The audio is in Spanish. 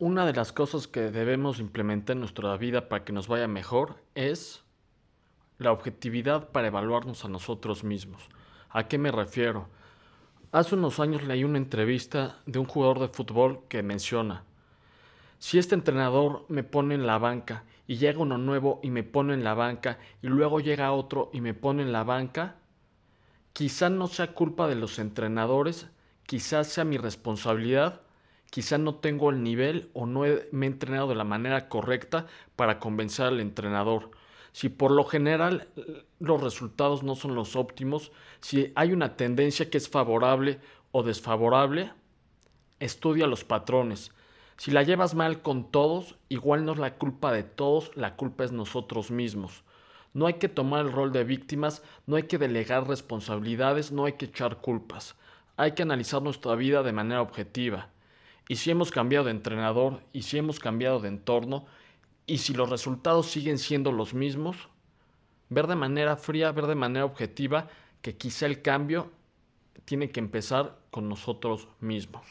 Una de las cosas que debemos implementar en nuestra vida para que nos vaya mejor es la objetividad para evaluarnos a nosotros mismos. ¿A qué me refiero? Hace unos años leí una entrevista de un jugador de fútbol que menciona, si este entrenador me pone en la banca y llega uno nuevo y me pone en la banca y luego llega otro y me pone en la banca, quizá no sea culpa de los entrenadores, quizás sea mi responsabilidad quizá no tengo el nivel o no me he entrenado de la manera correcta para convencer al entrenador. Si por lo general los resultados no son los óptimos, si hay una tendencia que es favorable o desfavorable, estudia los patrones. Si la llevas mal con todos, igual no es la culpa de todos, la culpa es nosotros mismos. No hay que tomar el rol de víctimas, no hay que delegar responsabilidades, no hay que echar culpas. Hay que analizar nuestra vida de manera objetiva. Y si hemos cambiado de entrenador, y si hemos cambiado de entorno, y si los resultados siguen siendo los mismos, ver de manera fría, ver de manera objetiva que quizá el cambio tiene que empezar con nosotros mismos.